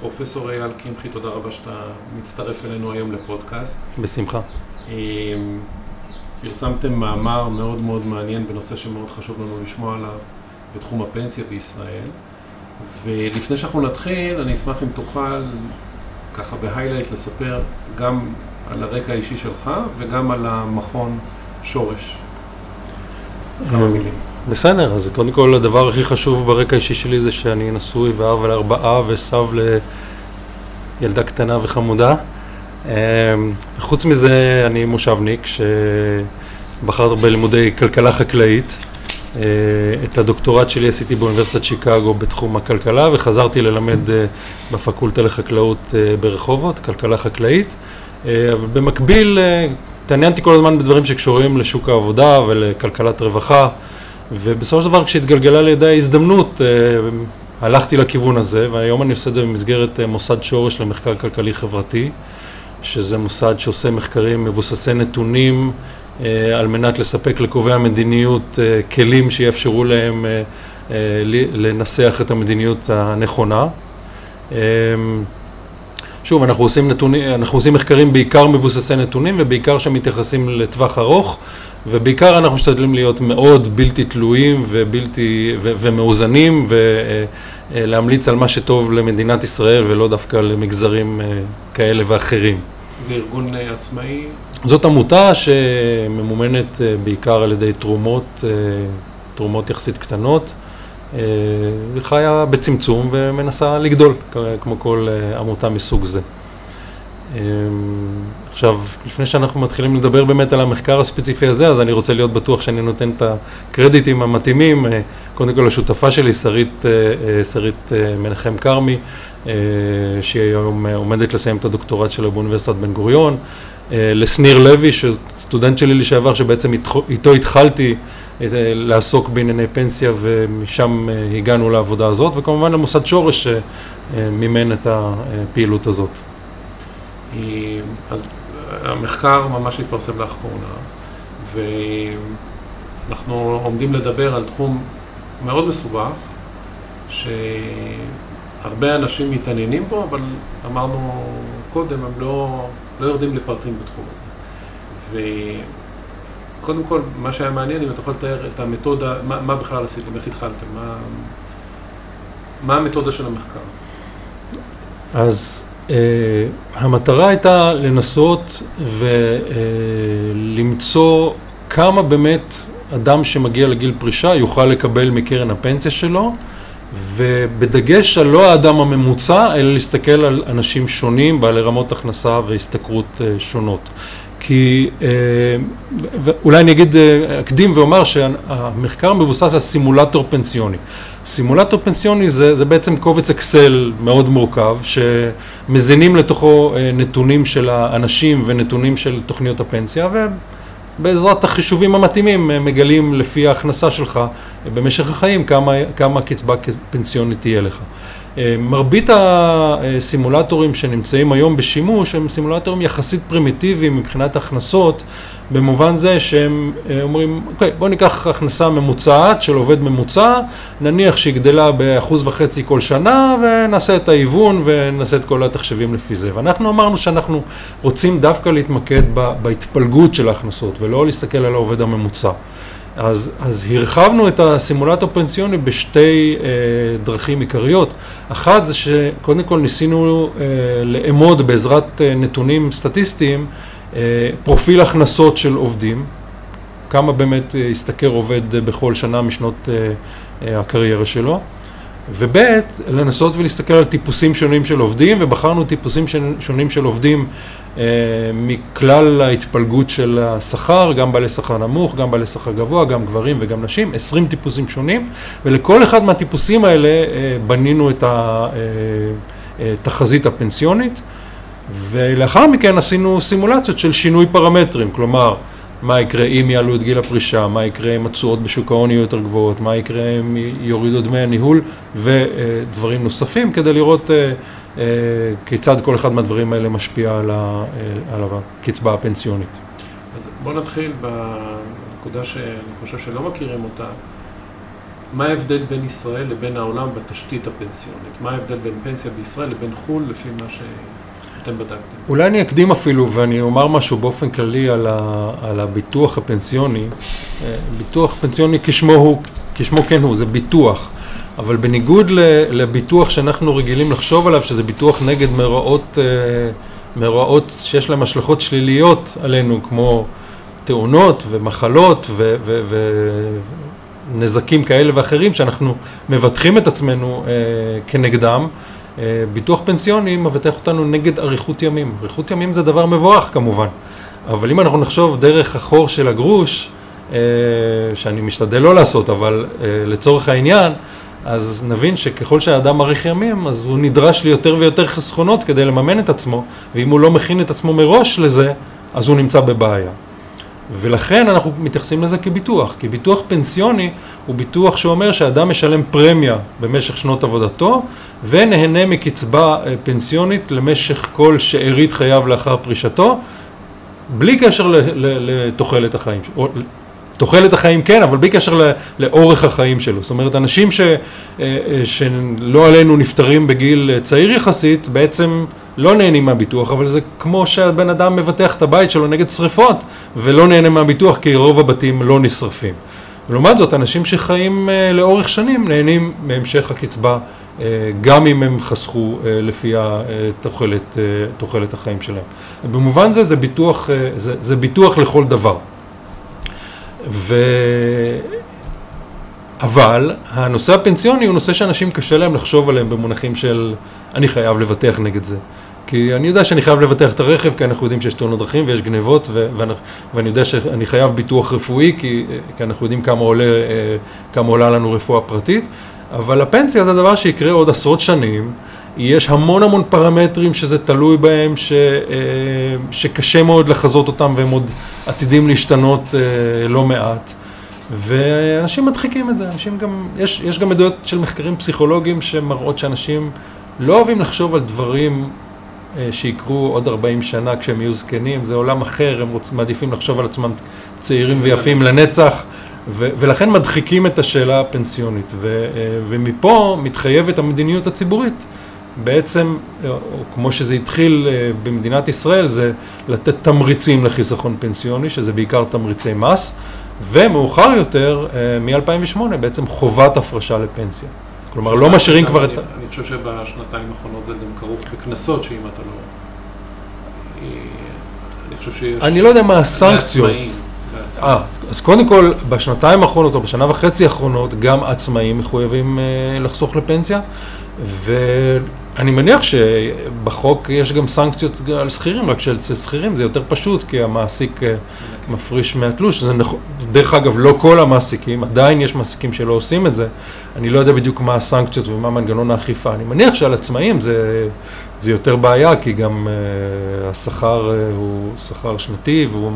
פרופסור אייל קמחי, תודה רבה שאתה מצטרף אלינו היום לפודקאסט. בשמחה. פרסמתם מאמר מאוד מאוד מעניין בנושא שמאוד חשוב לנו לשמוע עליו בתחום הפנסיה בישראל. ולפני שאנחנו נתחיל, אני אשמח אם תוכל ככה בהיילייט לספר גם על הרקע האישי שלך וגם על המכון שורש. כמה אה, מילים. בסדר, אז קודם כל הדבר הכי חשוב ברקע האישי שלי זה שאני נשוי ואב לארבעה וסב לילדה קטנה וחמודה. אה, חוץ מזה אני מושבניק שבחר בלימודי כלכלה חקלאית. אה, את הדוקטורט שלי עשיתי באוניברסיטת שיקגו בתחום הכלכלה וחזרתי ללמד בפקולטה לחקלאות ברחובות, כלכלה חקלאית. אבל במקביל התעניינתי כל הזמן בדברים שקשורים לשוק העבודה ולכלכלת רווחה. ובסופו של דבר כשהתגלגלה לידי ההזדמנות, אה, הלכתי לכיוון הזה, והיום אני עושה את זה במסגרת אה, מוסד שורש למחקר כלכלי חברתי, שזה מוסד שעושה מחקרים מבוססי נתונים אה, על מנת לספק לקובעי המדיניות כלים שיאפשרו להם לנסח את המדיניות הנכונה. שוב, אנחנו עושים, נתוני, אנחנו עושים מחקרים בעיקר מבוססי נתונים ובעיקר שמתייחסים לטווח ארוך. ובעיקר אנחנו משתדלים להיות מאוד בלתי תלויים ובלתי, ו, ומאוזנים ולהמליץ על מה שטוב למדינת ישראל ולא דווקא למגזרים אה, כאלה ואחרים. זה ארגון אה, עצמאי? זאת עמותה שממומנת אה, בעיקר על ידי תרומות, תרומות יחסית קטנות. היא חיה בצמצום ומנסה לגדול, כמו כל עמותה מסוג זה. עכשיו, לפני שאנחנו מתחילים לדבר באמת על המחקר הספציפי הזה, אז אני רוצה להיות בטוח שאני נותן את הקרדיטים המתאימים. אה, קודם כל לשותפה שלי, שרית, אה, אה, שרית מנחם כרמי, שהיא היום עומדת לסיים את הדוקטורט שלה באוניברסיטת בן גוריון. לשניר לוי, סטודנט שלי לשעבר, שבעצם איתו התחלתי לעסוק בענייני פנסיה ומשם הגענו לעבודה הזאת, וכמובן למוסד שורש שמימן את הפעילות הזאת. אז המחקר ממש התפרסם לאחרונה, ואנחנו עומדים לדבר על תחום מאוד מסובך, שהרבה אנשים מתעניינים בו, אבל אמרנו קודם, הם לא, לא יורדים לפרטים בתחום הזה. וקודם כל, מה שהיה מעניין, אם אתה יכול לתאר את המתודה, מה, מה בכלל עשיתם, איך התחלתם, מה, מה המתודה של המחקר? אז Uh, המטרה הייתה לנסות ולמצוא uh, כמה באמת אדם שמגיע לגיל פרישה יוכל לקבל מקרן הפנסיה שלו, ובדגש על לא האדם הממוצע, אלא להסתכל על אנשים שונים, בעלי רמות הכנסה והשתכרות uh, שונות. כי אולי אני אגיד, אקדים ואומר שהמחקר מבוסס על סימולטור פנסיוני. סימולטור פנסיוני זה, זה בעצם קובץ אקסל מאוד מורכב, שמזינים לתוכו אה, נתונים של האנשים ונתונים של תוכניות הפנסיה, ובעזרת החישובים המתאימים אה, מגלים לפי ההכנסה שלך אה, במשך החיים כמה, כמה קצבה פנסיונית תהיה לך. מרבית הסימולטורים שנמצאים היום בשימוש הם סימולטורים יחסית פרימיטיביים מבחינת הכנסות במובן זה שהם אה, אומרים, אוקיי, בואו ניקח הכנסה ממוצעת של עובד ממוצע, נניח שהיא גדלה באחוז וחצי כל שנה, ונעשה את ההיוון ונעשה את כל התחשבים לפי זה. ואנחנו אמרנו שאנחנו רוצים דווקא להתמקד בהתפלגות של ההכנסות, ולא להסתכל על העובד הממוצע. אז, אז הרחבנו את הסימולטור הפנסיוני בשתי אה, דרכים עיקריות. אחת זה שקודם כל ניסינו אה, לאמוד בעזרת אה, נתונים סטטיסטיים אה, פרופיל הכנסות של עובדים, כמה באמת אה, השתכר עובד בכל שנה משנות אה, הקריירה שלו, וב' לנסות ולהסתכל על טיפוסים שונים של עובדים, ובחרנו טיפוסים שונים של עובדים מכלל ההתפלגות של השכר, גם בעלי שכר נמוך, גם בעלי שכר גבוה, גם גברים וגם נשים, 20 טיפוסים שונים, ולכל אחד מהטיפוסים האלה בנינו את התחזית הפנסיונית. ולאחר מכן עשינו סימולציות של שינוי פרמטרים, כלומר, מה יקרה אם יעלו את גיל הפרישה, מה יקרה אם התשואות בשוק ההון יהיו יותר גבוהות, מה יקרה אם יורידו דמי הניהול ודברים נוספים, כדי לראות אה, אה, כיצד כל אחד מהדברים האלה משפיע אה, על הקצבה הפנסיונית. אז בואו נתחיל בנקודה שאני חושב שלא מכירים אותה. מה ההבדל בין ישראל לבין העולם בתשתית הפנסיונית? מה ההבדל בין פנסיה בישראל לבין חו"ל לפי מה שאתם בדקתם? אולי אני אקדים אפילו ואני אומר משהו באופן כללי על, ה, על הביטוח הפנסיוני. אה, ביטוח פנסיוני כשמו הוא, כשמו כן הוא, זה ביטוח. אבל בניגוד לביטוח שאנחנו רגילים לחשוב עליו, שזה ביטוח נגד מאורעות, אה, מאורעות שיש להם השלכות שליליות עלינו, כמו תאונות ומחלות ו... ו, ו נזקים כאלה ואחרים שאנחנו מבטחים את עצמנו אה, כנגדם. אה, ביטוח פנסיוני מבטח אותנו נגד אריכות ימים. אריכות ימים זה דבר מבורך כמובן, אבל אם אנחנו נחשוב דרך החור של הגרוש, אה, שאני משתדל לא לעשות, אבל אה, לצורך העניין, אז נבין שככל שהאדם מאריך ימים, אז הוא נדרש ליותר ויותר חסכונות כדי לממן את עצמו, ואם הוא לא מכין את עצמו מראש לזה, אז הוא נמצא בבעיה. ולכן אנחנו מתייחסים לזה כביטוח, כי ביטוח פנסיוני הוא ביטוח שאומר שאדם משלם פרמיה במשך שנות עבודתו ונהנה מקצבה אה, פנסיונית למשך כל שארית חייו לאחר פרישתו, בלי קשר לתוחלת החיים, או, תוחלת החיים כן, אבל בלי קשר לאורך החיים שלו. זאת אומרת, אנשים ש, אה, אה, שלא עלינו נפטרים בגיל צעיר יחסית, בעצם לא נהנים מהביטוח, אבל זה כמו שהבן אדם מבטח את הבית שלו נגד שריפות ולא נהנה מהביטוח כי רוב הבתים לא נשרפים. ולעומת זאת, אנשים שחיים uh, לאורך שנים נהנים מהמשך הקצבה uh, גם אם הם חסכו uh, לפי התוחלת, uh, תוחלת החיים שלהם. במובן זה זה ביטוח, uh, זה, זה ביטוח לכל דבר. ו... אבל הנושא הפנסיוני הוא נושא שאנשים קשה להם לחשוב עליהם במונחים של אני חייב לבטח נגד זה. כי אני יודע שאני חייב לבטח את הרכב, כי אנחנו יודעים שיש תאונות דרכים ויש גנבות, ו- ואני, ואני יודע שאני חייב ביטוח רפואי, כי, כי אנחנו יודעים כמה עולה, אה, כמה עולה לנו רפואה פרטית, אבל הפנסיה זה דבר שיקרה עוד עשרות שנים. יש המון המון פרמטרים שזה תלוי בהם, ש, אה, שקשה מאוד לחזות אותם והם עוד עתידים להשתנות אה, לא מעט. ואנשים מדחיקים את זה, אנשים גם, יש, יש גם עדויות של מחקרים פסיכולוגיים שמראות שאנשים לא אוהבים לחשוב על דברים שיקרו עוד 40 שנה כשהם יהיו זקנים, זה עולם אחר, הם רוצים, מעדיפים לחשוב על עצמם צעירים ויפים לנצח, ו, ולכן מדחיקים את השאלה הפנסיונית, ו, אה, ומפה מתחייבת המדיניות הציבורית. בעצם, או כמו שזה התחיל אה, במדינת ישראל, זה לתת תמריצים לחיסכון פנסיוני, שזה בעיקר תמריצי מס, ומאוחר יותר, מ-2008, בעצם חובת הפרשה לפנסיה. כלומר, לא משאירים כבר את... אני חושב שבשנתיים האחרונות זה גם כרוך בקנסות, שאם אתה לא... אני חושב שיש... אני לא יודע מה הסנקציות. אה, אז קודם כל, בשנתיים האחרונות או בשנה וחצי האחרונות, גם עצמאים מחויבים אה, לחסוך לפנסיה, ואני מניח שבחוק יש גם סנקציות על שכירים, רק שאצל שכירים זה יותר פשוט, כי המעסיק אה, מפריש מהתלוש. זה נכ... דרך אגב, לא כל המעסיקים, עדיין יש מעסיקים שלא עושים את זה. אני לא יודע בדיוק מה הסנקציות ומה מנגנון האכיפה. אני מניח שעל עצמאים זה, זה יותר בעיה, כי גם uh, השכר uh, הוא שכר שנתי והוא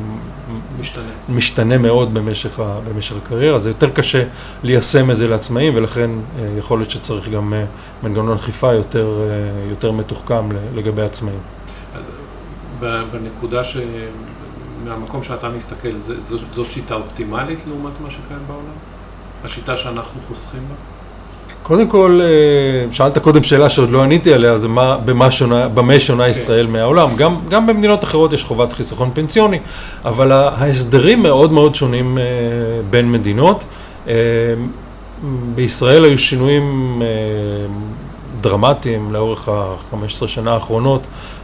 משתנה, משתנה מאוד במשך, ה, במשך הקריירה. זה יותר קשה ליישם את זה לעצמאים, ולכן uh, יכול להיות שצריך גם uh, מנגנון אכיפה יותר, uh, יותר מתוחכם לגבי עצמאים. בנקודה ש... מהמקום שאתה מסתכל, זו, זו, שיטה אופטימלית לעומת מה שקיים בעולם? השיטה שאנחנו חוסכים בה? קודם כל, אה, שאלת קודם שאלה שעוד לא עניתי עליה, זה מה, במה שונה, במה שונה okay. כן. ישראל מהעולם. גם, גם במדינות אחרות יש חובת חיסכון פנסיוני, אבל ההסדרים מאוד מאוד שונים אה, בין מדינות. אה, בישראל היו שינויים דרמטיים לאורך ה-15 שנה האחרונות.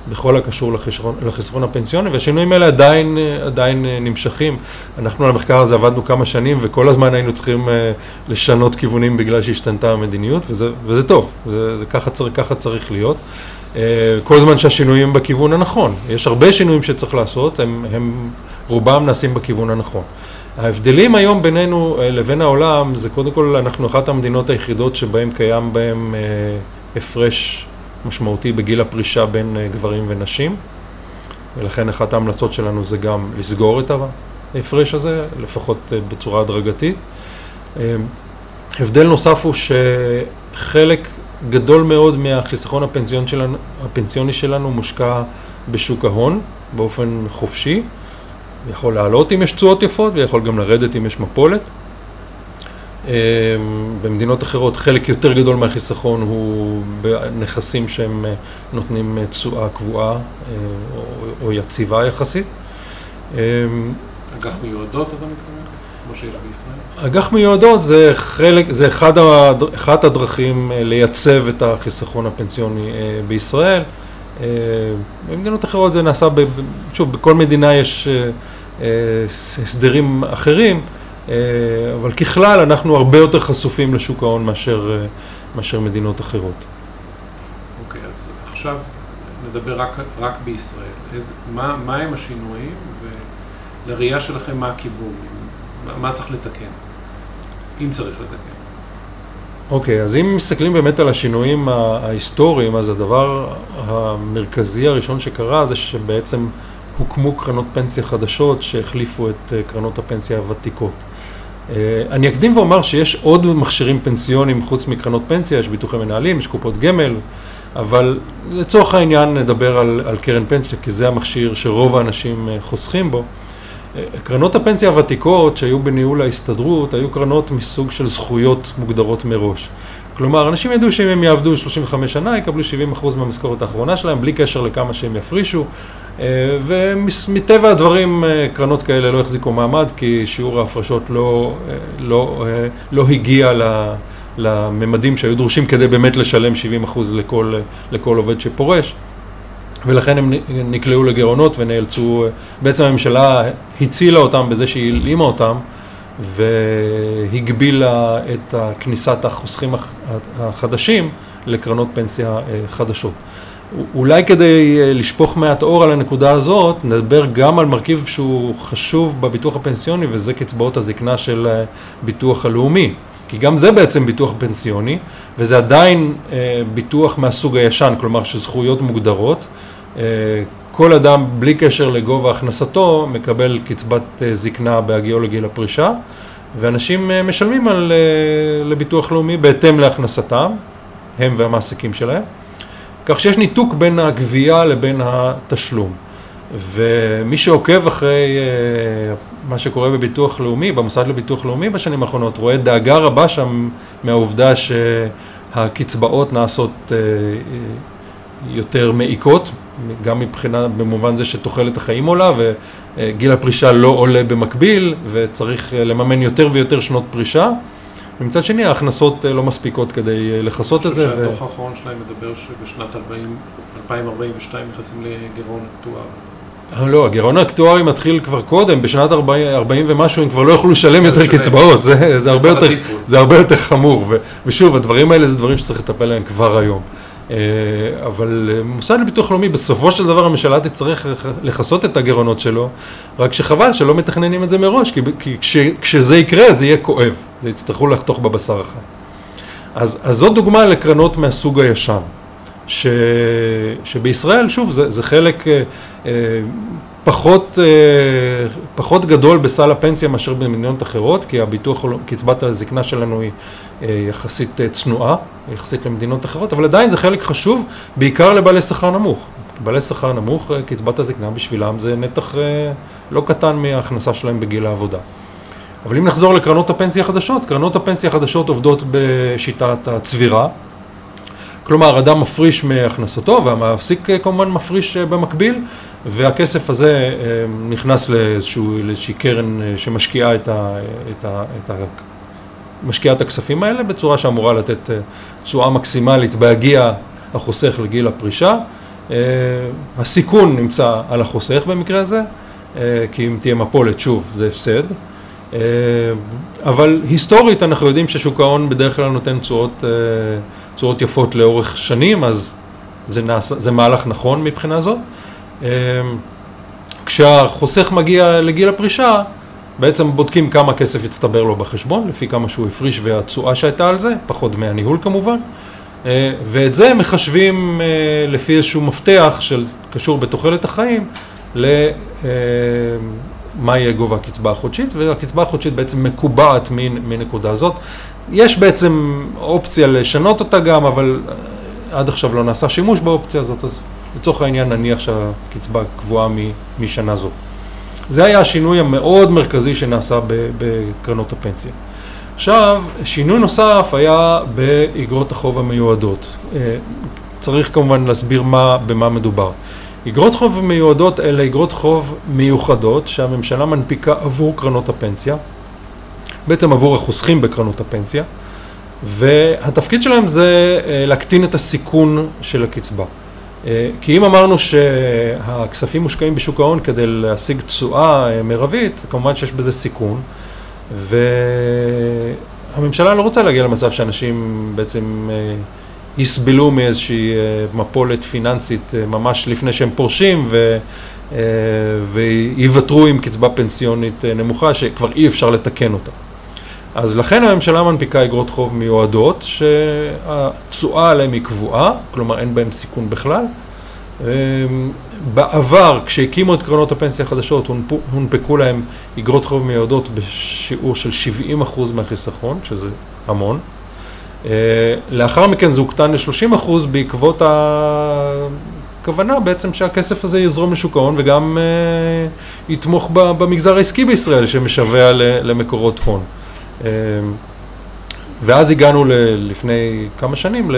בכל הקשור לחיסכון, הפנסיוני, והשינויים האלה עדיין, עדיין נמשכים. אנחנו על המחקר הזה עבדנו כמה שנים, וכל הזמן היינו צריכים אה, לשנות כיוונים בגלל שהשתנתה המדיניות, וזה, וזה טוב, זה, זה ככה, צריך, ככה צריך להיות. אה, כל זמן שהשינויים בכיוון הנכון. יש הרבה שינויים שצריך לעשות, הם, הם רובם נעשים בכיוון הנכון. ההבדלים היום בינינו אה, לבין העולם, זה קודם כל, אנחנו אחת המדינות היחידות שבהן קיים בהן הפרש משמעותי בגיל הפרישה בין אה, גברים ונשים, ולכן אחת ההמלצות שלנו זה גם לסגור את ההפרש הזה, לפחות אה, בצורה הדרגתית. אה, הבדל נוסף הוא שחלק גדול מאוד מהחיסכון הפנסיוני שלנו, הפנסיוני שלנו מושקע בשוק ההון באופן חופשי. יכול לעלות אם יש תשואות יפות ויכול גם לרדת אם יש מפולת. במדינות אחרות חלק יותר גדול מהחיסכון הוא בנכסים שהם נותנים תשואה קבועה או, או יציבה יחסית. אג"ח מיועדות אתה מתכוון? כמו שיש בישראל? אג"ח מיועדות זה חלק, זה אחד אחת הדרכים לייצב את החיסכון הפנסיוני בישראל. במדינות אחרות זה נעשה, ב, שוב, בכל מדינה יש הסדרים אחרים. אה, אבל ככלל אנחנו הרבה יותר חשופים לשוק ההון מאשר, אה, מאשר מדינות אחרות. אוקיי, אז עכשיו נדבר רק, רק בישראל. איזה, מה, מה הם השינויים ולראייה שלכם מה הכיוון? מה, מה צריך לתקן? אם צריך לתקן. אוקיי, אז אם מסתכלים באמת על השינויים ההיסטוריים, אז הדבר המרכזי הראשון שקרה זה שבעצם הוקמו קרנות פנסיה חדשות שהחליפו את אה, קרנות הפנסיה הוותיקות. אה, אני אקדים ואומר שיש עוד מכשירים פנסיונים חוץ מקרנות פנסיה, יש ביטוחי מנהלים, יש קופות גמל, אבל לצורך העניין נדבר על, על קרן פנסיה, כי זה המכשיר שרוב האנשים אה, חוסכים בו. קרנות הפנסיה הוותיקות שהיו בניהול ההסתדרות היו קרנות מסוג של זכויות מוגדרות מראש. כלומר, אנשים ידעו שאם הם יעבדו 35 שנה, יקבלו 70% מהמשכורת האחרונה שלהם, בלי קשר לכמה שהם יפרישו. אה, ומטבע הדברים, אה, קרנות כאלה לא החזיקו מעמד, כי שיעור ההפרשות לא, אה, לא, לא הגיע לממדים שהיו דרושים כדי באמת לשלם 70% לכל, לכל עובד שפורש. ולכן הם נקלעו לגירעונות ונאלצו, בעצם הממשלה הצילה אותם בזה שהיא הלאימה אותם. והגבילה את כניסת החוסכים החדשים לקרנות פנסיה אה, חדשות. אולי כדי אה, לשפוך מעט אור על הנקודה הזאת, נדבר גם על מרכיב שהוא חשוב בביטוח הפנסיוני וזה קצבאות הזקנה של אה, ביטוח הלאומי. כי גם זה בעצם ביטוח פנסיוני, וזה עדיין אה, ביטוח מהסוג הישן, כלומר שזכויות מוגדרות. אה, כל אדם, בלי קשר לגובה הכנסתו, מקבל קצבת אה, זקנה בהגיעו לגיל הפרישה, ואנשים אה, משלמים על, לביטוח לאומי בהתאם להכנסתם, הם והמעסיקים שלהם, כך שיש ניתוק בין הגבייה לבין התשלום. ומי שעוקב אחרי מה שקורה בביטוח לאומי, במוסד לביטוח לאומי בשנים האחרונות, רואה דאגה רבה שם מהעובדה שהקצבאות נעשות יותר מעיקות, גם מבחינה, במובן זה שתוחלת החיים עולה וגיל הפרישה לא עולה במקביל וצריך לממן יותר ויותר שנות פרישה. ומצד שני ההכנסות לא מספיקות כדי לכסות את זה. אני חושב שהדוח האחרון שלהם מדבר שבשנת 2042 נכנסים לגירעון אקטוארי. אה, לא, הגירעון האקטוארי מתחיל כבר קודם, בשנת 40, 40 ומשהו הם כבר לא יוכלו לשלם יותר קצבאות, זה, זה, הרבה יותר, זה הרבה יותר חמור, ו, ושוב, הדברים האלה זה דברים שצריך לטפל בהם כבר היום. אה, אבל אה, מוסד לביטוח לאומי, בסופו של דבר הממשלה תצטרך לכסות את הגירעונות שלו, רק שחבל שלא מתכננים את זה מראש, כי, כי כש, כשזה יקרה זה יהיה כואב, זה יצטרכו לחתוך בבשר החי. אז, אז זאת דוגמה לקרנות מהסוג הישן, ש, שבישראל, שוב, זה, זה חלק אה, פחות, אה, פחות גדול בסל הפנסיה מאשר במדינות אחרות, כי הביטוח, קצבת הזקנה שלנו היא אה, יחסית אה, צנועה, יחסית למדינות אחרות, אבל עדיין זה חלק חשוב, בעיקר לבעלי שכר נמוך. בעלי שכר נמוך, קצבת הזקנה בשבילם זה נתח לא קטן מההכנסה שלהם בגיל העבודה. אבל אם נחזור לקרנות הפנסיה החדשות, קרנות הפנסיה החדשות עובדות בשיטת הצבירה. כלומר, אדם מפריש מהכנסתו והמעסיק כמובן מפריש במקביל, והכסף הזה אה, נכנס לאיזושהי קרן אה, שמשקיעה את, ה, את, ה, את, ה, משקיעה את הכספים האלה בצורה שאמורה לתת אה, תשואה מקסימלית בהגיע החוסך לגיל הפרישה. הסיכון נמצא על החוסך במקרה הזה, כי אם תהיה מפולת שוב זה הפסד. אבל היסטורית אנחנו יודעים ששוק ההון בדרך כלל נותן תשואות, תשואות יפות לאורך שנים, אז זה, נעשה, זה מהלך נכון מבחינה זאת. אמ, כשהחוסך מגיע לגיל הפרישה, בעצם בודקים כמה כסף יצטבר לו בחשבון, לפי כמה שהוא הפריש והתשואה שהייתה על זה, פחות דמי הניהול כמובן, אה, ואת זה מחשבים אה, לפי איזשהו מפתח של קשור בתוחלת החיים, למה אה, יהיה גובה הקצבה החודשית, והקצבה החודשית בעצם מקובעת מנקודה הזאת. יש בעצם אופציה לשנות אותה גם, אבל עד עכשיו לא נעשה שימוש באופציה הזאת, אז לצורך העניין נניח שהקצבה קבועה משנה זו. זה היה השינוי המאוד מרכזי שנעשה בקרנות הפנסיה. עכשיו, שינוי נוסף היה באגרות החוב המיועדות. אה, צריך כמובן להסביר מה, במה מדובר. אגרות חוב מיועדות אלה אגרות חוב מיוחדות שהממשלה מנפיקה עבור קרנות הפנסיה, בעצם עבור החוסכים בקרנות הפנסיה, והתפקיד שלהם זה אה, להקטין את הסיכון של הקצבה. אה, כי אם אמרנו שהכספים מושקעים בשוק ההון כדי להשיג תשואה מרבית, כמובן שיש בזה סיכון. והממשלה לא רוצה להגיע למצב שאנשים בעצם אה, יסבלו מאיזושהי אה, מפולת פיננסית אה, ממש לפני שהם פורשים ו... ויוותרו עם קצבה פנסיונית נמוכה שכבר אי אפשר לתקן אותה. אז לכן הממשלה מנפיקה אגרות חוב מיועדות שהתשואה עליהן היא קבועה, כלומר אין בהן סיכון בכלל. בעבר, כשהקימו את קרנות הפנסיה החדשות, הונפקו להם אגרות חוב מיועדות בשיעור של 70% מהחיסכון, שזה המון. אה, לאחר מכן זה הוקטן ל-30% בעקבות הכוונה בעצם שהכסף הזה יזרום לשוק ההון וגם uh, יתמוך במגזר העסקי בישראל שמשווע למקורות הון. Uh, ואז הגענו ל- לפני כמה שנים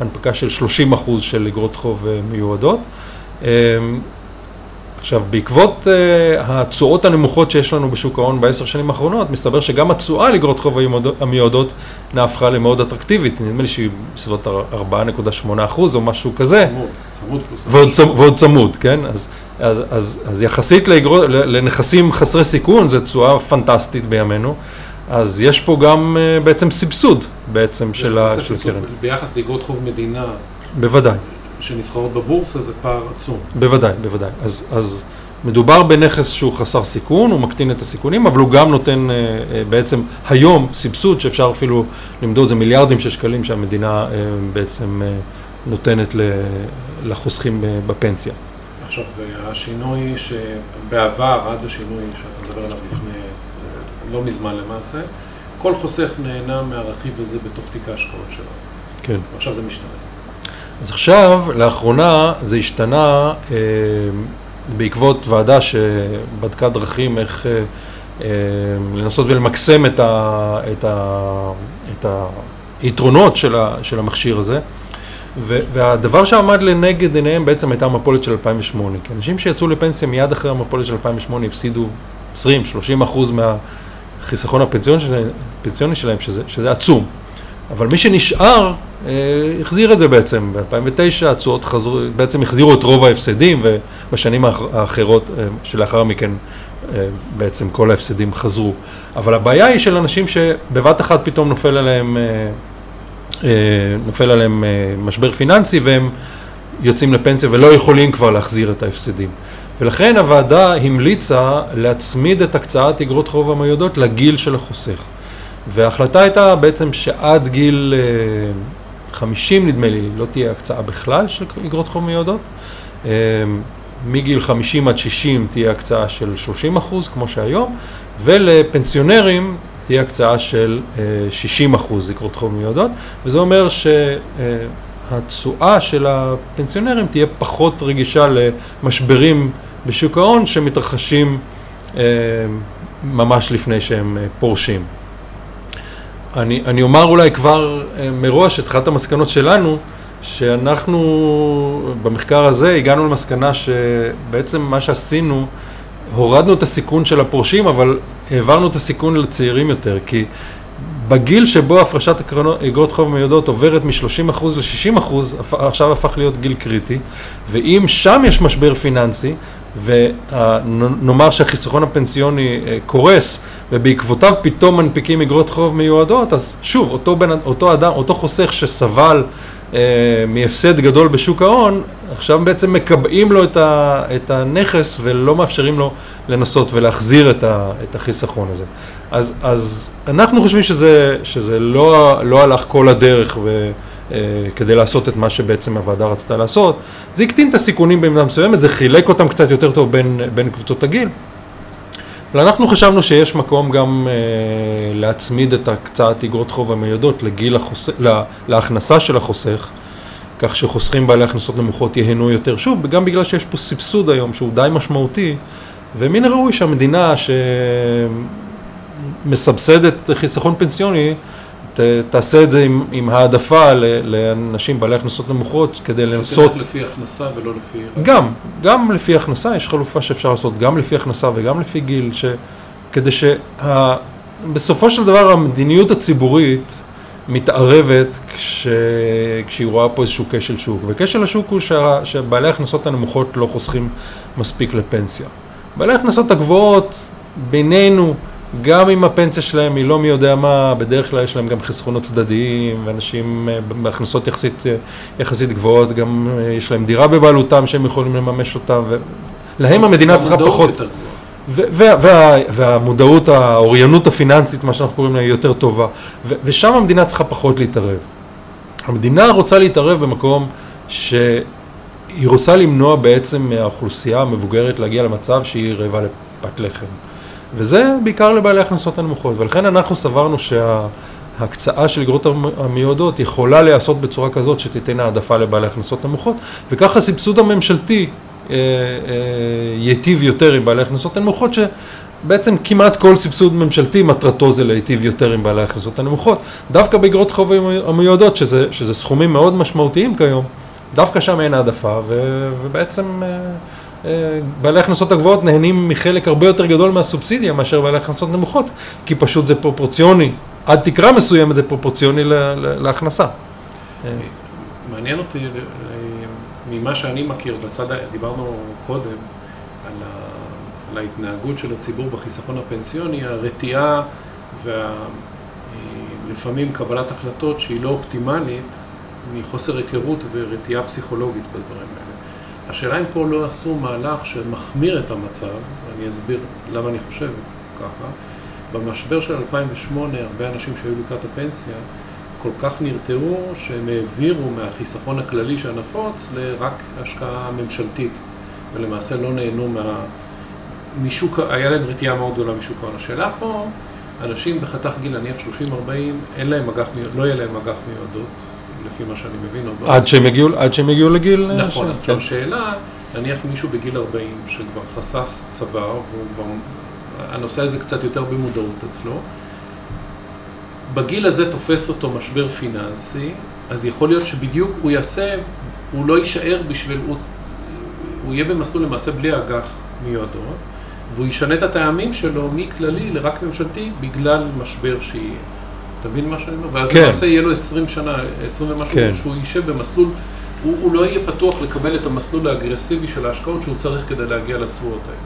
להנפקה של 30% של אגרות חוב מיועדות. אמ, עכשיו, בעקבות uh, התשואות הנמוכות שיש לנו בשוק ההון בעשר שנים האחרונות, מסתבר שגם התשואה לאגרות חוב המיועדות נהפכה למאוד אטרקטיבית, נדמה לי שהיא בסביבות 4.8 אחוז או משהו כזה. צמוד, צמוד פלוס. ועוד, צמוד, ועוד צמוד, כן? אז, אז, אז, אז יחסית לאגרות, לנכסים חסרי סיכון, זו תשואה פנטסטית בימינו. אז יש פה גם uh, בעצם סבסוד בעצם של הקרן. ביחס לאגרות חוב מדינה. בוודאי. שנסחרות בבורסה זה פער עצום. בוודאי, בוודאי. אז, אז מדובר בנכס שהוא חסר סיכון, הוא מקטין את הסיכונים, אבל הוא גם נותן אה, אה, בעצם היום סבסוד, שאפשר אפילו למדוד, זה מיליארדים של שקלים שהמדינה אה, בעצם אה, נותנת לחוסכים אה, בפנסיה. עכשיו, השינוי שבעבר, עד השינוי שאתה מדבר עליו לפני, אה, לא מזמן למעשה, כל חוסך נהנה מהרכיב הזה בתוך תיק ההשקעות שלו. כן. ועכשיו זה משתנה. אז עכשיו, לאחרונה זה השתנה אה, בעקבות ועדה שבדקה דרכים איך אה, אה, לנסות ולמקסם את, ה, את, ה, את היתרונות של, ה, של המכשיר הזה. ו, והדבר שעמד לנגד עיניהם בעצם הייתה המפולת של 2008. כי אנשים שיצאו לפנסיה מיד אחרי המפולת של 2008 הפסידו 20-30 אחוז מהחיסכון הפנסיוני שלהם, שלהם שזה, שזה עצום. אבל מי שנשאר אה, החזיר את זה בעצם, ב-2009 התשואות חזרו, בעצם החזירו את רוב ההפסדים ובשנים האחרות אה, שלאחר מכן אה, בעצם כל ההפסדים חזרו. אבל הבעיה היא של אנשים שבבת אחת פתאום נופל עליהם, נופל עליהם משבר פיננסי והם יוצאים לפנסיה ולא יכולים כבר להחזיר את ההפסדים. ולכן הוועדה המליצה להצמיד את הקצאת אגרות חוב המיועדות לגיל של החוסך. וההחלטה הייתה בעצם שעד גיל 50 נדמה לי, לא תהיה הקצאה בכלל של אגרות חוב מיועדות. אמ, מגיל 50 עד 60 תהיה הקצאה של 30 אחוז, כמו שהיום, ולפנסיונרים תהיה הקצאה של 60 אה, אחוז אגרות חוב מיועדות, וזה אומר שהתשואה של הפנסיונרים תהיה פחות רגישה למשברים בשוק ההון שמתרחשים אה, ממש לפני שהם אה, פורשים. אני, אני אומר אולי כבר אה, מראש את אחת המסקנות שלנו, שאנחנו במחקר הזה הגענו למסקנה שבעצם מה שעשינו, הורדנו את הסיכון של הפורשים, אבל העברנו את הסיכון לצעירים יותר, כי בגיל שבו הפרשת אגרות חוב מיועדות עוברת מ-30% ל-60%, עכשיו הפך להיות גיל קריטי, ואם שם יש משבר פיננסי, ונאמר שהחיסכון הפנסיוני אה, קורס ובעקבותיו פתאום מנפיקים אגרות חוב מיועדות, אז שוב, אותו, בן, אותו אדם, אותו חוסך שסבל אה, מהפסד גדול בשוק ההון, עכשיו בעצם מקבעים לו את, ה, את הנכס ולא מאפשרים לו לנסות ולהחזיר את, ה, את החיסכון הזה. אז, אז אנחנו חושבים שזה, שזה לא, לא הלך כל הדרך ו... אה, כדי לעשות את מה שבעצם הוועדה רצתה לעשות. זה הקטין את הסיכונים במידה מסוימת, זה חילק אותם קצת יותר טוב בין, בין קבוצות הגיל. אבל אנחנו חשבנו שיש מקום גם אה, להצמיד את הקצאת אגרות חוב המיועדות לגיל החוסך, לה, להכנסה של החוסך, כך שחוסכים בעלי הכנסות נמוכות ייהנו יותר. שוב, גם בגלל שיש פה סבסוד היום שהוא די משמעותי, ומן הראוי שהמדינה, מסבסדת חיסכון פנסיוני, ת, תעשה את זה עם, עם העדפה ל, לאנשים בעלי הכנסות נמוכות כדי לנסות... שתלך לפי הכנסה ולא לפי... גם, גם לפי הכנסה, יש חלופה שאפשר לעשות גם לפי הכנסה וגם לפי גיל, ש, כדי שבסופו של דבר המדיניות הציבורית מתערבת כש, כשהיא רואה פה איזשהו כשל שוק, וכשל השוק הוא שה, שבעלי ההכנסות הנמוכות לא חוסכים מספיק לפנסיה. בעלי ההכנסות הגבוהות בינינו גם אם הפנסיה שלהם היא לא מי יודע מה, בדרך כלל יש להם גם חסכונות צדדיים, ואנשים אה, בהכנסות יחסית, אה, יחסית גבוהות, גם אה, יש להם דירה בבעלותם שהם יכולים לממש אותה, ולהם המדינה צריכה פחות... וה, וה, והמודעות, האוריינות הפיננסית, מה שאנחנו קוראים לה, היא יותר טובה. ושם המדינה צריכה פחות להתערב. המדינה רוצה להתערב במקום שהיא רוצה למנוע בעצם מהאוכלוסייה המבוגרת להגיע למצב שהיא רעבה לפת לחם. וזה בעיקר לבעלי הכנסות הנמוכות, ולכן אנחנו סברנו שההקצאה של אגרות המיועדות יכולה להיעשות בצורה כזאת שתיתן העדפה לבעלי הכנסות נמוכות, וככה הסבסוד הממשלתי אה, אה, ייטיב יותר עם בעלי הכנסות הנמוכות, שבעצם כמעט כל סבסוד ממשלתי מטרתו זה להיטיב יותר עם בעלי הכנסות הנמוכות. דווקא באגרות חוב המיועדות, שזה, שזה סכומים מאוד משמעותיים כיום, דווקא שם אין העדפה, ובעצם... אה, בעלי הכנסות הגבוהות נהנים מחלק הרבה יותר גדול מהסובסידיה מאשר בעלי הכנסות נמוכות, כי פשוט זה פרופורציוני, עד תקרה מסוימת זה פרופורציוני להכנסה. אה. מעניין אותי, אה, ממה שאני מכיר, בצד, דיברנו קודם על, ה, על ההתנהגות של הציבור בחיסכון הפנסיוני, הרתיעה ולפעמים קבלת החלטות שהיא לא אופטימלית מחוסר היכרות ורתיעה פסיכולוגית בדברים. השאלה אם פה לא עשו מהלך שמחמיר את המצב, ואני אסביר למה אני חושב ככה. במשבר של 2008, הרבה אנשים שהיו לקראת הפנסיה, כל כך נרתעו שהם העבירו מהחיסכון הכללי שהנפוץ לרק השקעה ממשלתית, ולמעשה לא נהנו מה... משוק, היה להם רתיעה מאוד גדולה משוק ההון. השאלה פה, אנשים בחתך גיל נניח 30-40, אין להם אג"ח, לא יהיה להם אג"ח מיועדות, לפי מה שאני מבין. עד שהם יגיעו, עד שהם יגיעו לגיל... אה, נכון, עכשיו כן. שאלה, נניח מישהו בגיל 40 שכבר חסך צוואר, והוא כבר... הנושא הזה קצת יותר במודעות אצלו, בגיל הזה תופס אותו משבר פיננסי, אז יכול להיות שבדיוק הוא יעשה, הוא לא יישאר בשביל, הוא, הוא יהיה במסלול למעשה בלי אג"ח מיועדות, והוא ישנה את הטעמים שלו מכללי לרק ממשלתי בגלל משבר שיהיה. אתה מבין מה שאני אומר? ואז כן. למעשה יהיה לו 20 שנה, 20 ומשהו, כן. שהוא יישב במסלול, הוא, הוא לא יהיה פתוח לקבל את המסלול האגרסיבי של ההשקעות שהוא צריך כדי להגיע לתשואות האלה.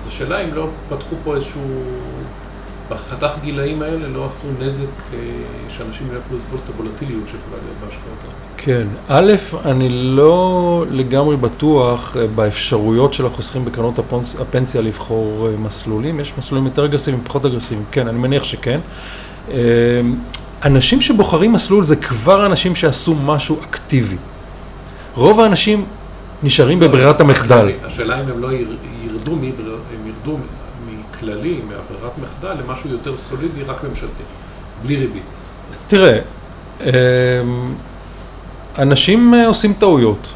אז השאלה אם לא פתחו פה איזשהו, בחתך גילאים האלה לא עשו נזק אה, שאנשים לא יכלו לסבול את הוולטיליות שיכולה להיות בהשקעות האלה. כן, א', אני לא לגמרי בטוח אה, באפשרויות של החוסכים בקרנות הפנסיה לבחור אה, מסלולים, יש מסלולים יותר אגרסיביים, פחות אגרסיביים, כן, אני מניח שכן. אמ, אנשים שבוחרים מסלול זה כבר אנשים שעשו משהו אקטיבי. רוב האנשים נשארים בברירת המחדל. השאלה אם הם לא ירדו, הם ירדו מכללי, מהברירת מחדל, למשהו יותר סולידי, רק ממשלתי, בלי ריבית. תראה, אמ, אנשים אה, עושים טעויות,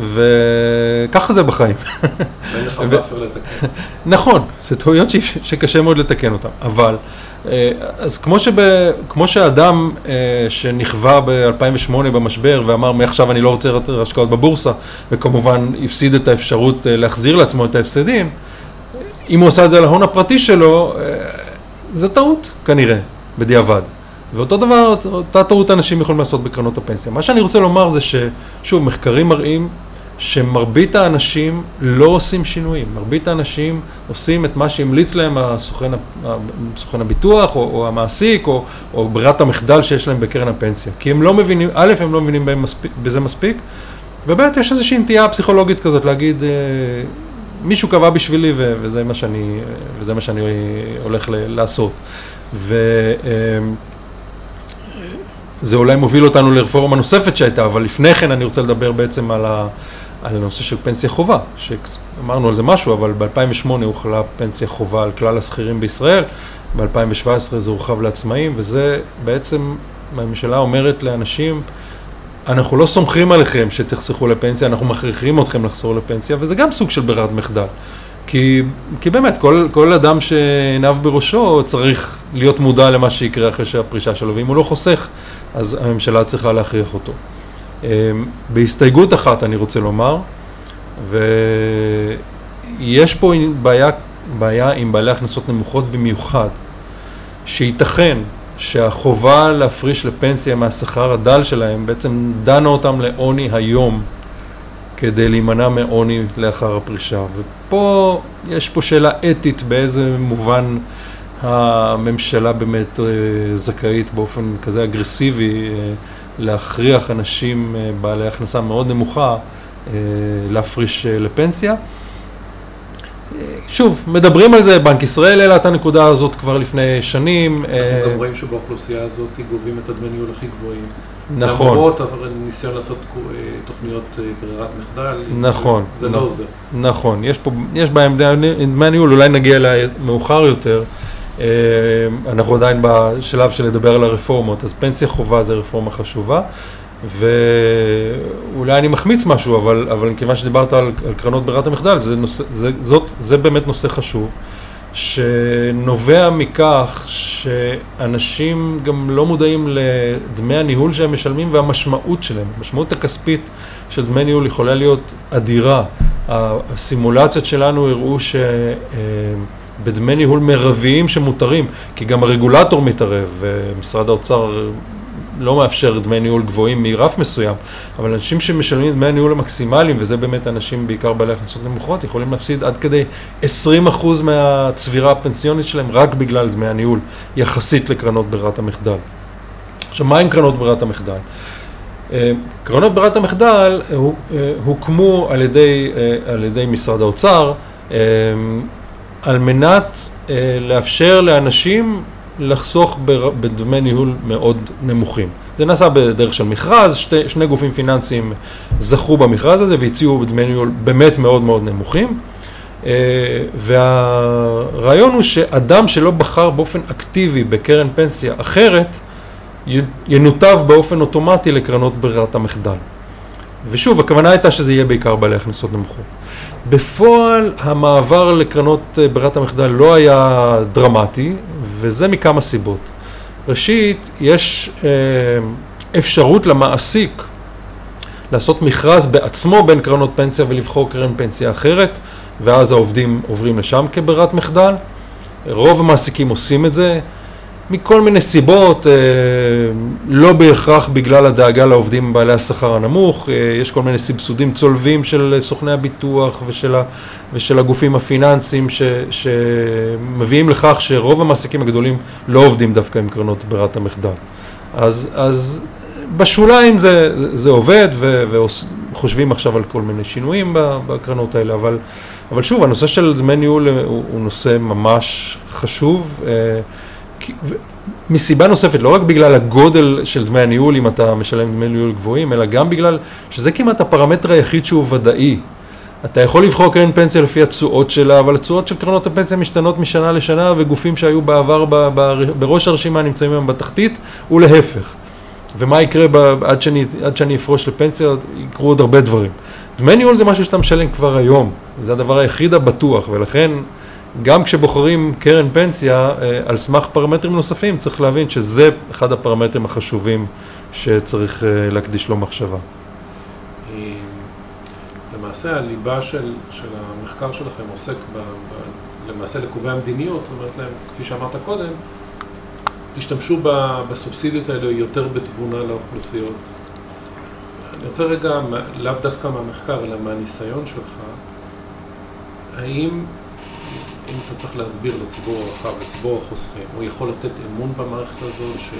וככה זה בחיים. ואין לך buffer לתקן. נכון, זה טעויות שקשה מאוד לתקן אותן, אבל... אה, אז כמו, שב, כמו שאדם אה, שנכווה ב-2008 במשבר ואמר מעכשיו אני לא רוצה יותר השקעות בבורסה וכמובן הפסיד את האפשרות אה, להחזיר לעצמו את ההפסדים, אם הוא עשה את זה על ההון הפרטי שלו, זה טעות כנראה, בדיעבד. ואותו דבר, אותה טעות אנשים יכולים לעשות בקרנות הפנסיה. מה שאני רוצה לומר זה ששוב, מחקרים מראים שמרבית האנשים לא עושים שינויים, מרבית האנשים עושים את מה שהמליץ להם הסוכן, הסוכן הביטוח או, או המעסיק או, או ברירת המחדל שיש להם בקרן הפנסיה. כי הם לא מבינים, א', הם לא מבינים מספיק, בזה מספיק, וב', יש איזושהי נטייה פסיכולוגית כזאת להגיד, אה, מישהו קבע בשבילי ו, וזה, מה שאני, וזה מה שאני הולך ל, לעשות. ו... אה, זה אולי מוביל אותנו לרפורמה נוספת שהייתה, אבל לפני כן אני רוצה לדבר בעצם על, ה, על הנושא של פנסיה חובה, שאמרנו על זה משהו, אבל ב-2008 הוחלה פנסיה חובה על כלל השכירים בישראל, ב-2017 זה הורחב לעצמאים, וזה בעצם, הממשלה אומרת לאנשים, אנחנו לא סומכים עליכם שתחסכו לפנסיה, אנחנו מכריחים אתכם לחזור לפנסיה, וזה גם סוג של ברירת מחדל. כי, כי באמת, כל, כל אדם שעיניו בראשו צריך להיות מודע למה שיקרה אחרי שהפרישה שלו, ואם הוא לא חוסך, אז הממשלה צריכה להכריח אותו. אמ, בהסתייגות אחת אני רוצה לומר, ויש פה בעיה, בעיה עם בעלי הכנסות נמוכות במיוחד, שייתכן שהחובה להפריש לפנסיה מהשכר הדל שלהם בעצם דנה אותם לעוני היום כדי להימנע מעוני לאחר הפרישה. ופה יש פה שאלה אתית באיזה מובן הממשלה באמת אה, זכאית באופן כזה אגרסיבי אה, להכריח אנשים אה, בעלי הכנסה מאוד נמוכה להפריש לפנסיה. שוב, מדברים על זה, בנק ישראל העלה את הנקודה הזאת כבר לפני שנים. אנחנו גם רואים שבאוכלוסייה הזאת גובים את הדמי ניהול הכי גבוהים. נכון. למרות ניסיון לעשות תוכניות ברירת מחדל. נכון. זה לא עוזר. נכון, יש פה, יש בהם דמי ניהול, אולי נגיע אליי מאוחר יותר. אה, אנחנו עדיין בשלב של לדבר על הרפורמות, אז פנסיה חובה זה רפורמה חשובה, ואולי אני מחמיץ משהו, אבל, אבל כיוון שדיברת על, על קרנות ברירת המחדל, זה, נושא, זה, זאת, זה באמת נושא חשוב, שנובע מכך שאנשים גם לא מודעים לדמי הניהול שהם משלמים והמשמעות שלהם, המשמעות הכספית של דמי ניהול יכולה להיות אדירה. הסימולציות שלנו הראו ש... אה, בדמי ניהול מרביים שמותרים, כי גם הרגולטור מתערב, ומשרד האוצר לא מאפשר דמי ניהול גבוהים מרף מסוים, אבל אנשים שמשלמים דמי הניהול המקסימליים, וזה באמת אנשים בעיקר בעלי הכנסות נמוכות, יכולים להפסיד עד כדי 20% מהצבירה הפנסיונית שלהם רק בגלל דמי הניהול, יחסית לקרנות ברירת המחדל. עכשיו, מה עם קרנות ברירת המחדל? אה, קרנות ברירת המחדל אה, הוקמו על ידי, אה, על ידי משרד האוצר על מנת אה, לאפשר לאנשים לחסוך בדמי ניהול מאוד נמוכים. זה נעשה בדרך של מכרז, שתי, שני גופים פיננסיים זכו במכרז הזה והציעו בדמי ניהול באמת מאוד מאוד נמוכים. אה, והרעיון הוא שאדם שלא בחר באופן אקטיבי בקרן פנסיה אחרת, ינותב באופן אוטומטי לקרנות ברירת המחדל. ושוב, הכוונה הייתה שזה יהיה בעיקר בעלי הכנסות נמוכות. בפועל המעבר לקרנות אה, ברירת המחדל לא היה דרמטי, וזה מכמה סיבות. ראשית, יש אה, אפשרות למעסיק לעשות מכרז בעצמו בין קרנות פנסיה ולבחור קרן פנסיה אחרת, ואז העובדים עוברים לשם כברירת מחדל. רוב המעסיקים עושים את זה. מכל מיני סיבות, אה, לא בהכרח בגלל הדאגה לעובדים בעלי השכר הנמוך, אה, יש כל מיני סבסודים צולבים של סוכני הביטוח ושל, ה, ושל הגופים הפיננסיים ש, שמביאים לכך שרוב המעסיקים הגדולים לא עובדים דווקא עם קרנות ברירת המחדל. אז, אז בשוליים זה, זה עובד וחושבים עכשיו על כל מיני שינויים בקרנות האלה, אבל, אבל שוב, הנושא של דמי ניהול הוא, הוא נושא ממש חשוב. מסיבה נוספת, לא רק בגלל הגודל של דמי הניהול, אם אתה משלם דמי ניהול גבוהים, אלא גם בגלל שזה כמעט הפרמטר היחיד שהוא ודאי. אתה יכול לבחור קרן פנסיה לפי התשואות שלה, אבל התשואות של קרנות הפנסיה משתנות משנה לשנה, וגופים שהיו בעבר ב, ב, בראש הרשימה נמצאים היום בתחתית, ולהפך. ומה יקרה ב, עד, שאני, עד שאני אפרוש לפנסיה, יקרו עוד הרבה דברים. דמי ניהול זה משהו שאתה משלם כבר היום, זה הדבר היחיד הבטוח, ולכן גם כשבוחרים קרן פנסיה אה, על סמך פרמטרים נוספים, צריך להבין שזה אחד הפרמטרים החשובים שצריך אה, להקדיש לו מחשבה. אה, למעשה הליבה של, של המחקר שלכם עוסק ב, ב, למעשה לקובעי המדיניות, זאת אומרת להם, כפי שאמרת קודם, תשתמשו ב, בסובסידיות האלה יותר בתבונה לאוכלוסיות. אני רוצה רגע, לאו דווקא מהמחקר, אלא מהניסיון שלך, האם אם אתה צריך להסביר לציבור הרחב, לציבור החוסכים, הוא יכול לתת אמון במערכת הזו, ש...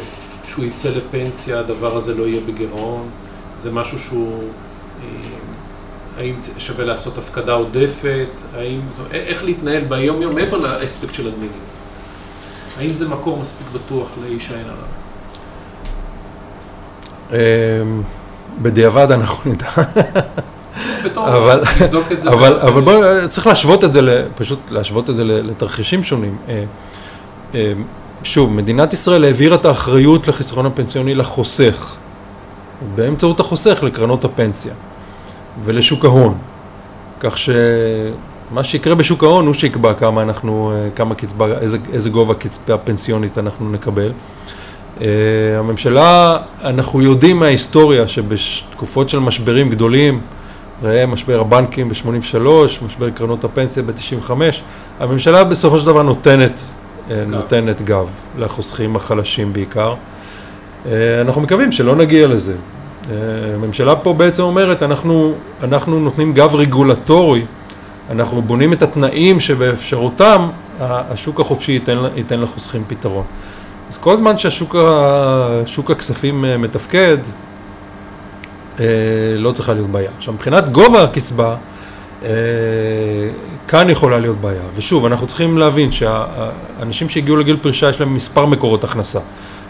שהוא יצא לפנסיה, הדבר הזה לא יהיה בגירעון, זה משהו שהוא, אה, האם שווה לעשות הפקדה עודפת, האם, איך להתנהל ביום יום מעבר לאספקט של הדמינים. האם זה מקור מספיק בטוח לאיש העין הרע? אמ, בדיעבד אנחנו נדע. אבל, אבל, אבל בואו, צריך להשוות את זה, פשוט להשוות את זה לתרחישים שונים. אה, אה, שוב, מדינת ישראל העבירה את האחריות לחיסכון הפנסיוני לחוסך, באמצעות החוסך לקרנות הפנסיה ולשוק ההון, כך מה שיקרה בשוק ההון הוא שיקבע כמה אנחנו, אה, כמה קצבה, איזה, איזה גובה קצבה פנסיונית אנחנו נקבל. אה, הממשלה, אנחנו יודעים מההיסטוריה שבתקופות של משברים גדולים, ראה משבר הבנקים ב-83, משבר קרנות הפנסיה ב-95, הממשלה בסופו של דבר נותנת, אה, נותנת גב לחוסכים החלשים בעיקר. אנחנו מקווים שלא נגיע לזה. הממשלה פה בעצם אומרת, אנחנו, אנחנו נותנים גב רגולטורי אנחנו בונים את התנאים שבאפשרותם השוק החופשי ייתן, ייתן לחוסכים פתרון. אז כל זמן שהשוק הכספים אה, מתפקד, אה, לא צריכה להיות בעיה. עכשיו, מבחינת גובה הקצבה, אה, כאן יכולה להיות בעיה. ושוב, אנחנו צריכים להבין שהאנשים שהגיעו לגיל פרישה יש להם מספר מקורות הכנסה.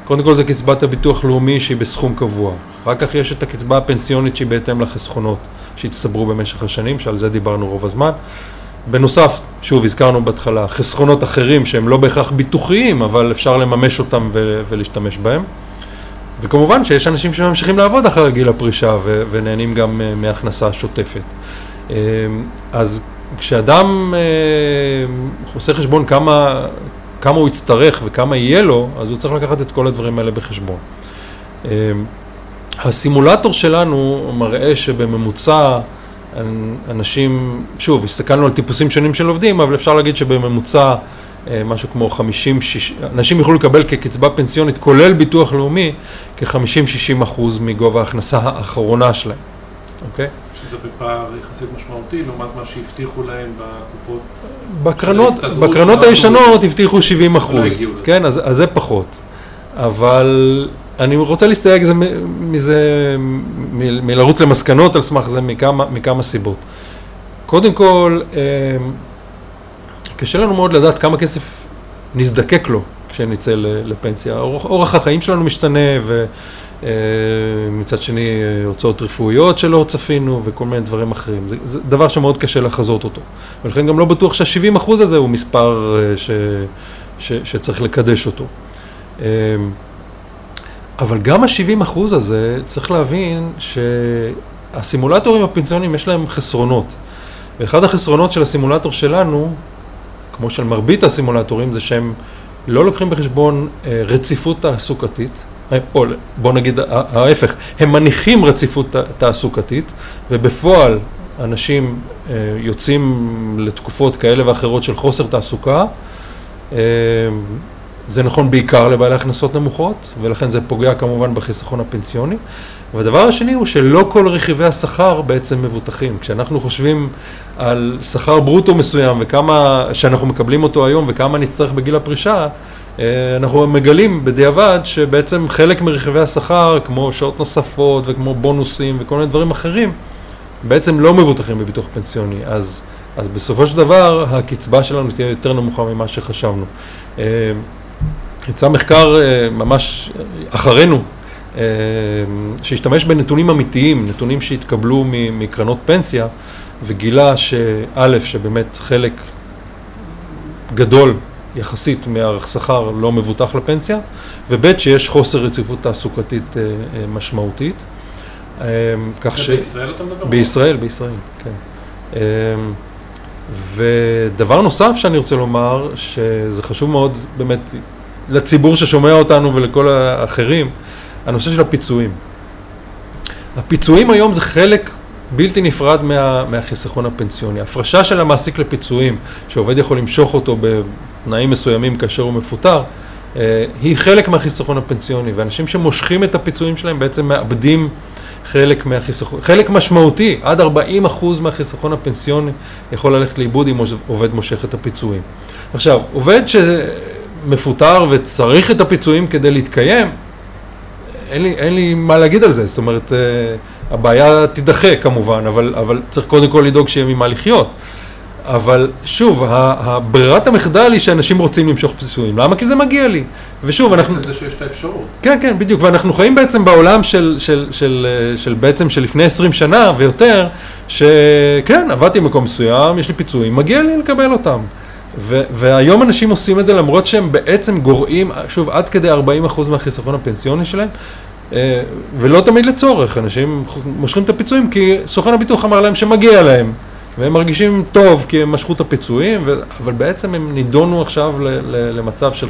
קודם כל זה קצבת הביטוח לאומי שהיא בסכום קבוע. אחר כך יש את הקצבה הפנסיונית שהיא בהתאם לחסכונות. שהצטברו במשך השנים, שעל זה דיברנו רוב הזמן. בנוסף, שוב, הזכרנו בהתחלה, חסכונות אחרים שהם לא בהכרח ביטוחיים, אבל אפשר לממש אותם ולהשתמש בהם. וכמובן שיש אנשים שממשיכים לעבוד אחר גיל הפרישה ו- ונהנים גם uh, מהכנסה שוטפת. Uh, אז כשאדם uh, עושה חשבון כמה, כמה הוא יצטרך וכמה יהיה לו, אז הוא צריך לקחת את כל הדברים האלה בחשבון. Uh, הסימולטור שלנו מראה שבממוצע אנשים, שוב, הסתכלנו על טיפוסים שונים של עובדים, אבל אפשר להגיד שבממוצע אה, משהו כמו 50, 60, אנשים יוכלו לקבל כקצבה פנסיונית, כולל ביטוח לאומי, כ-50-60 אחוז מגובה ההכנסה האחרונה שלהם, אוקיי? שזה בפער יחסית משמעותי לעומת מה שהבטיחו להם בקופות. בקרנות, בקרנות הישנות הבטיחו 70 אחוז, כן, אז, אז זה פחות. אבל אני רוצה להסתייג מזה, מלרוץ למסקנות על סמך זה מכמה, מכמה סיבות. קודם כל, אמ, קשה לנו מאוד לדעת כמה כסף נזדקק לו כשנצא לפנסיה. אורח, אורח החיים שלנו משתנה ומצד אה, שני הוצאות רפואיות שלא צפינו וכל מיני דברים אחרים. זה, זה דבר שמאוד קשה לחזות אותו. ולכן גם לא בטוח שה-70% הזה הוא מספר אה, ש, ש, שצריך לקדש אותו. אבל גם ה-70 אחוז הזה, צריך להבין שהסימולטורים הפנסיוניים יש להם חסרונות. ואחד החסרונות של הסימולטור שלנו, כמו של מרבית הסימולטורים, זה שהם לא לוקחים בחשבון אה, רציפות תעסוקתית, אה, או בוא נגיד ההפך, הם מניחים רציפות תעסוקתית, ובפועל אנשים אה, יוצאים לתקופות כאלה ואחרות של חוסר תעסוקה, זה נכון בעיקר לבעלי הכנסות נמוכות, ולכן זה פוגע כמובן בחיסכון הפנסיוני. והדבר השני הוא שלא כל רכיבי השכר בעצם מבוטחים. כשאנחנו חושבים על שכר ברוטו מסוים וכמה שאנחנו מקבלים אותו היום וכמה נצטרך בגיל הפרישה, אה, אנחנו מגלים בדיעבד שבעצם חלק מרכיבי השכר, כמו שעות נוספות וכמו בונוסים וכל מיני דברים אחרים, בעצם לא מבוטחים בביטוח פנסיוני. אז, אז בסופו של דבר הקצבה שלנו תהיה יותר נמוכה ממה שחשבנו. אה, יצא מחקר אה, ממש אחרינו, שהשתמש בנתונים אמיתיים, נתונים שהתקבלו מקרנות פנסיה, וגילה שא', שבאמת חלק גדול יחסית מהערך שכר לא מבוטח לפנסיה, וב', שיש חוסר רציפות תעסוקתית אה, משמעותית. כך ש... בישראל אתה מדבר? בישראל, בישראל, כן. ודבר נוסף שאני רוצה לומר, שזה חשוב מאוד באמת לציבור ששומע אותנו ולכל האחרים, הנושא של הפיצויים. הפיצויים היום זה חלק בלתי נפרד מה, מהחיסכון הפנסיוני. הפרשה של המעסיק לפיצויים, שעובד יכול למשוך אותו בתנאים מסוימים כאשר הוא מפוטר, אה, היא חלק מהחיסכון הפנסיוני, ואנשים שמושכים את הפיצויים שלהם בעצם מאבדים חלק מהחיסכון, חלק משמעותי, עד 40% מהחיסכון הפנסיוני יכול ללכת לאיבוד אם עובד מושך את הפיצויים. עכשיו, עובד ש... מפוטר וצריך את הפיצויים כדי להתקיים, אין לי, אין לי מה להגיד על זה, זאת אומרת, uh, הבעיה תידחה כמובן, אבל, אבל צריך קודם כל לדאוג שיהיה ממה לחיות. אבל שוב, ברירת המחדל היא שאנשים רוצים למשוך פיצויים. למה? כי זה מגיע לי. ושוב, אנחנו... בעצם זה שיש את האפשרות. כן, כן, בדיוק. ואנחנו חיים בעצם בעולם של, של, של, של, של בעצם של לפני 20 שנה ויותר, שכן, עבדתי במקום מסוים, יש לי פיצויים, מגיע לי לקבל אותם. ו- והיום אנשים עושים את זה למרות שהם בעצם גורעים, שוב, עד כדי 40% מהחיסכון הפנסיוני שלהם, אה, ולא תמיד לצורך, אנשים מושכים את הפיצויים כי סוכן הביטוח אמר להם שמגיע להם והם מרגישים טוב כי הם משכו את הפיצויים, ו... אבל בעצם הם נידונו עכשיו ל... ל... למצב של,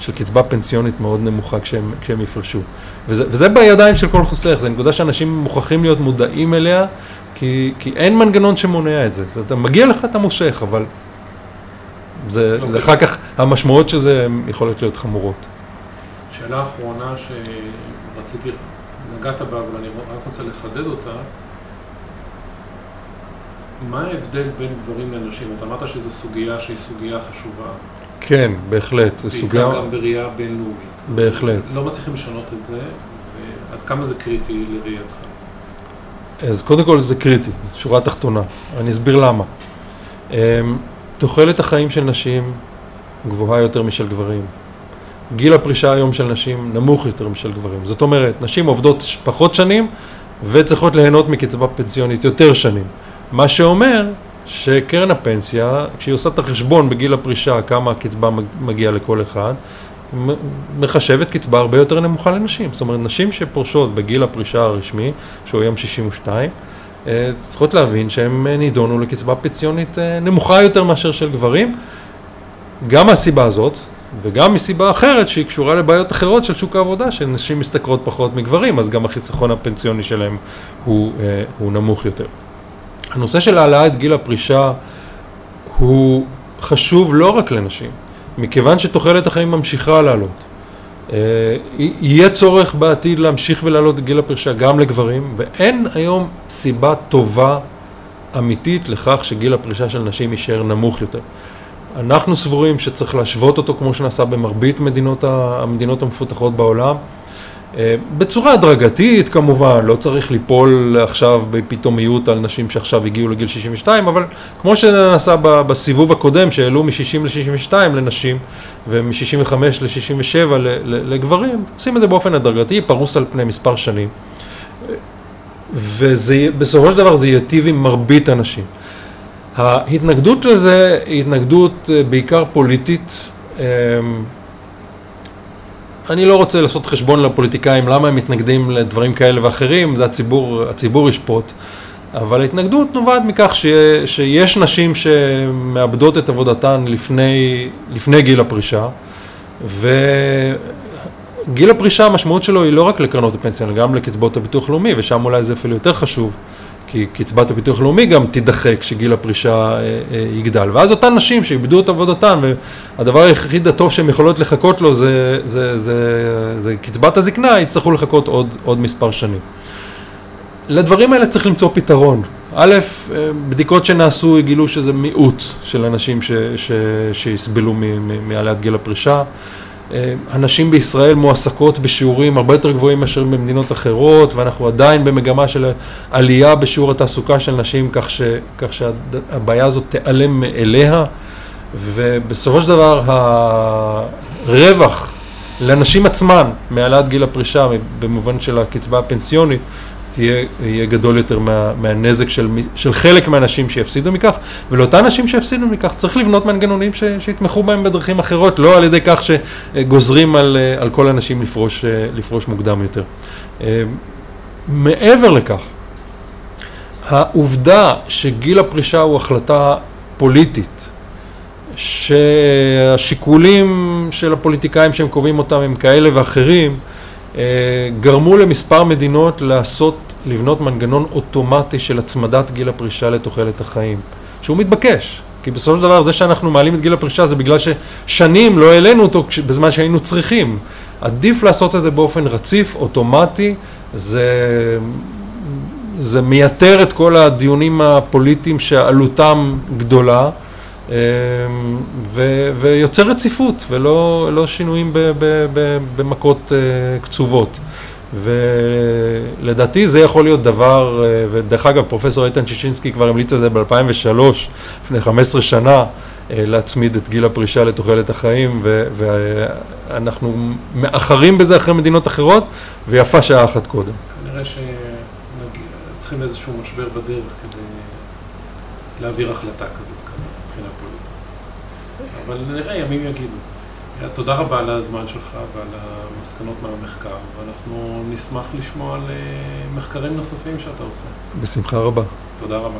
של קצבה פנסיונית מאוד נמוכה כשהם, כשהם יפרשו. וזה, וזה בידיים של כל חוסך, זו נקודה שאנשים מוכרחים להיות מודעים אליה, כי, כי אין מנגנון שמונע את זה. אתה מגיע לך, אתה מושך, אבל זה, לא זה אחר כך, המשמעות של זה יכולות להיות חמורות. שאלה אחרונה שרציתי, נגעת בה, אבל אני רק רוצה לחדד אותה. מה ההבדל בין גברים לנשים? אתה אמרת שזו סוגיה שהיא סוגיה חשובה. כן, בהחלט. זו סוגיה... בעיקר גם בראייה בינלאומית. בהחלט. לא מצליחים לשנות את זה, ועד כמה זה קריטי לראייתך? אז קודם כל זה קריטי, שורה תחתונה. אני אסביר למה. אמ, תוחלת החיים של נשים גבוהה יותר משל גברים. גיל הפרישה היום של נשים נמוך יותר משל גברים. זאת אומרת, נשים עובדות פחות שנים וצריכות ליהנות מקצבה פנסיונית יותר שנים. מה שאומר שקרן הפנסיה, כשהיא עושה את החשבון בגיל הפרישה כמה הקצבה מגיעה לכל אחד, מחשבת קצבה הרבה יותר נמוכה לנשים. זאת אומרת, נשים שפורשות בגיל הפרישה הרשמי, שהוא היום 62, אה, צריכות להבין שהם נידונו לקצבה פנסיונית אה, נמוכה יותר מאשר של גברים. גם מהסיבה הזאת, וגם מסיבה אחרת שהיא קשורה לבעיות אחרות של שוק העבודה, שנשים משתכרות פחות מגברים, אז גם החיסכון הפנסיוני שלהם הוא, אה, הוא נמוך יותר. הנושא של העלאת גיל הפרישה הוא חשוב לא רק לנשים, מכיוון שתוחלת החיים ממשיכה לעלות. אה, יהיה צורך בעתיד להמשיך ולהעלות גיל הפרישה גם לגברים, ואין היום סיבה טובה אמיתית לכך שגיל הפרישה של נשים יישאר נמוך יותר. אנחנו סבורים שצריך להשוות אותו כמו שנעשה במרבית מדינות המדינות המפותחות בעולם. אה, בצורה הדרגתית כמובן, לא צריך ליפול עכשיו בפתאומיות על נשים שעכשיו הגיעו לגיל 62, אבל כמו שנעשה בסיבוב הקודם שהעלו מ-60 ל-62 לנשים ומ-65 ל-67 לגברים, עושים את זה באופן הדרגתי, פרוס על פני מספר שנים. ובסופו של דבר זה ייטיב עם מרבית הנשים. ההתנגדות לזה היא התנגדות אה, בעיקר פוליטית. אמ, אני לא רוצה לעשות חשבון לפוליטיקאים למה הם מתנגדים לדברים כאלה ואחרים, זה הציבור, הציבור ישפוט. אבל ההתנגדות נובעת מכך ש, שיש נשים שמאבדות את עבודתן לפני, לפני גיל הפרישה, וגיל הפרישה המשמעות שלו היא לא רק לקרנות הפנסיה, אלא גם לקצבאות הביטוח הלאומי, ושם אולי זה אפילו יותר חשוב. כי קצבת הביטוח הלאומי גם תידחה כשגיל הפרישה אה, אה, יגדל. ואז אותן נשים שאיבדו את עבודתן, והדבר היחיד הטוב שהן יכולות לחכות לו זה, זה, זה, זה קצבת הזקנה, יצטרכו לחכות עוד, עוד מספר שנים. לדברים האלה צריך למצוא פתרון. א', אה, בדיקות שנעשו גילו שזה מיעוט של אנשים שיסבלו מעליית גיל הפרישה. אה, הנשים בישראל מועסקות בשיעורים הרבה יותר גבוהים מאשר במדינות אחרות, ואנחנו עדיין במגמה של עלייה בשיעור התעסוקה של נשים, כך, ש, כך שהבעיה הזאת תיעלם מאליה, ובסופו של דבר הרווח לנשים עצמן מהעלאת גיל הפרישה, במובן של הקצבה הפנסיונית, תהיה, יהיה גדול יותר מה, מהנזק של, של חלק מהאנשים שיפסידו מכך, ולאותן נשים שיפסידו מכך צריך לבנות מנגנונים ש, שיתמכו בהם בדרכים אחרות, לא על ידי כך שגוזרים על, על כל הנשים לפרוש, לפרוש מוקדם יותר. אה, מעבר לכך, העובדה שגיל הפרישה הוא החלטה פוליטית, שהשיקולים של הפוליטיקאים שהם קובעים אותם הם כאלה ואחרים, אה, גרמו למספר מדינות לעשות, לבנות מנגנון אוטומטי של הצמדת גיל הפרישה לתוחלת החיים, שהוא מתבקש, כי בסופו של דבר זה שאנחנו מעלים את גיל הפרישה זה בגלל ששנים לא העלינו אותו בזמן שהיינו צריכים. עדיף לעשות את זה באופן רציף, אוטומטי, זה, זה מייתר את כל הדיונים הפוליטיים שעלותם גדולה. אמ, ו, ויוצר רציפות ולא לא שינויים ב, ב, ב, במכות אה, קצובות. ולדעתי זה יכול להיות דבר, אה, ודרך אגב פרופסור איתן שישינסקי כבר המליץ על זה ב-2003, לפני 15 שנה, אה, להצמיד את גיל הפרישה לתוחלת החיים, ו- ואנחנו מאחרים בזה אחרי מדינות אחרות, ויפה שעה אחת קודם. כנראה שצריכים איזשהו משבר בדרך כדי להעביר החלטה כזאת. אבל נראה, ימים יגידו. תודה רבה על הזמן שלך ועל המסקנות מהמחקר, ואנחנו נשמח לשמוע על אה, מחקרים נוספים שאתה עושה. בשמחה רבה. תודה רבה.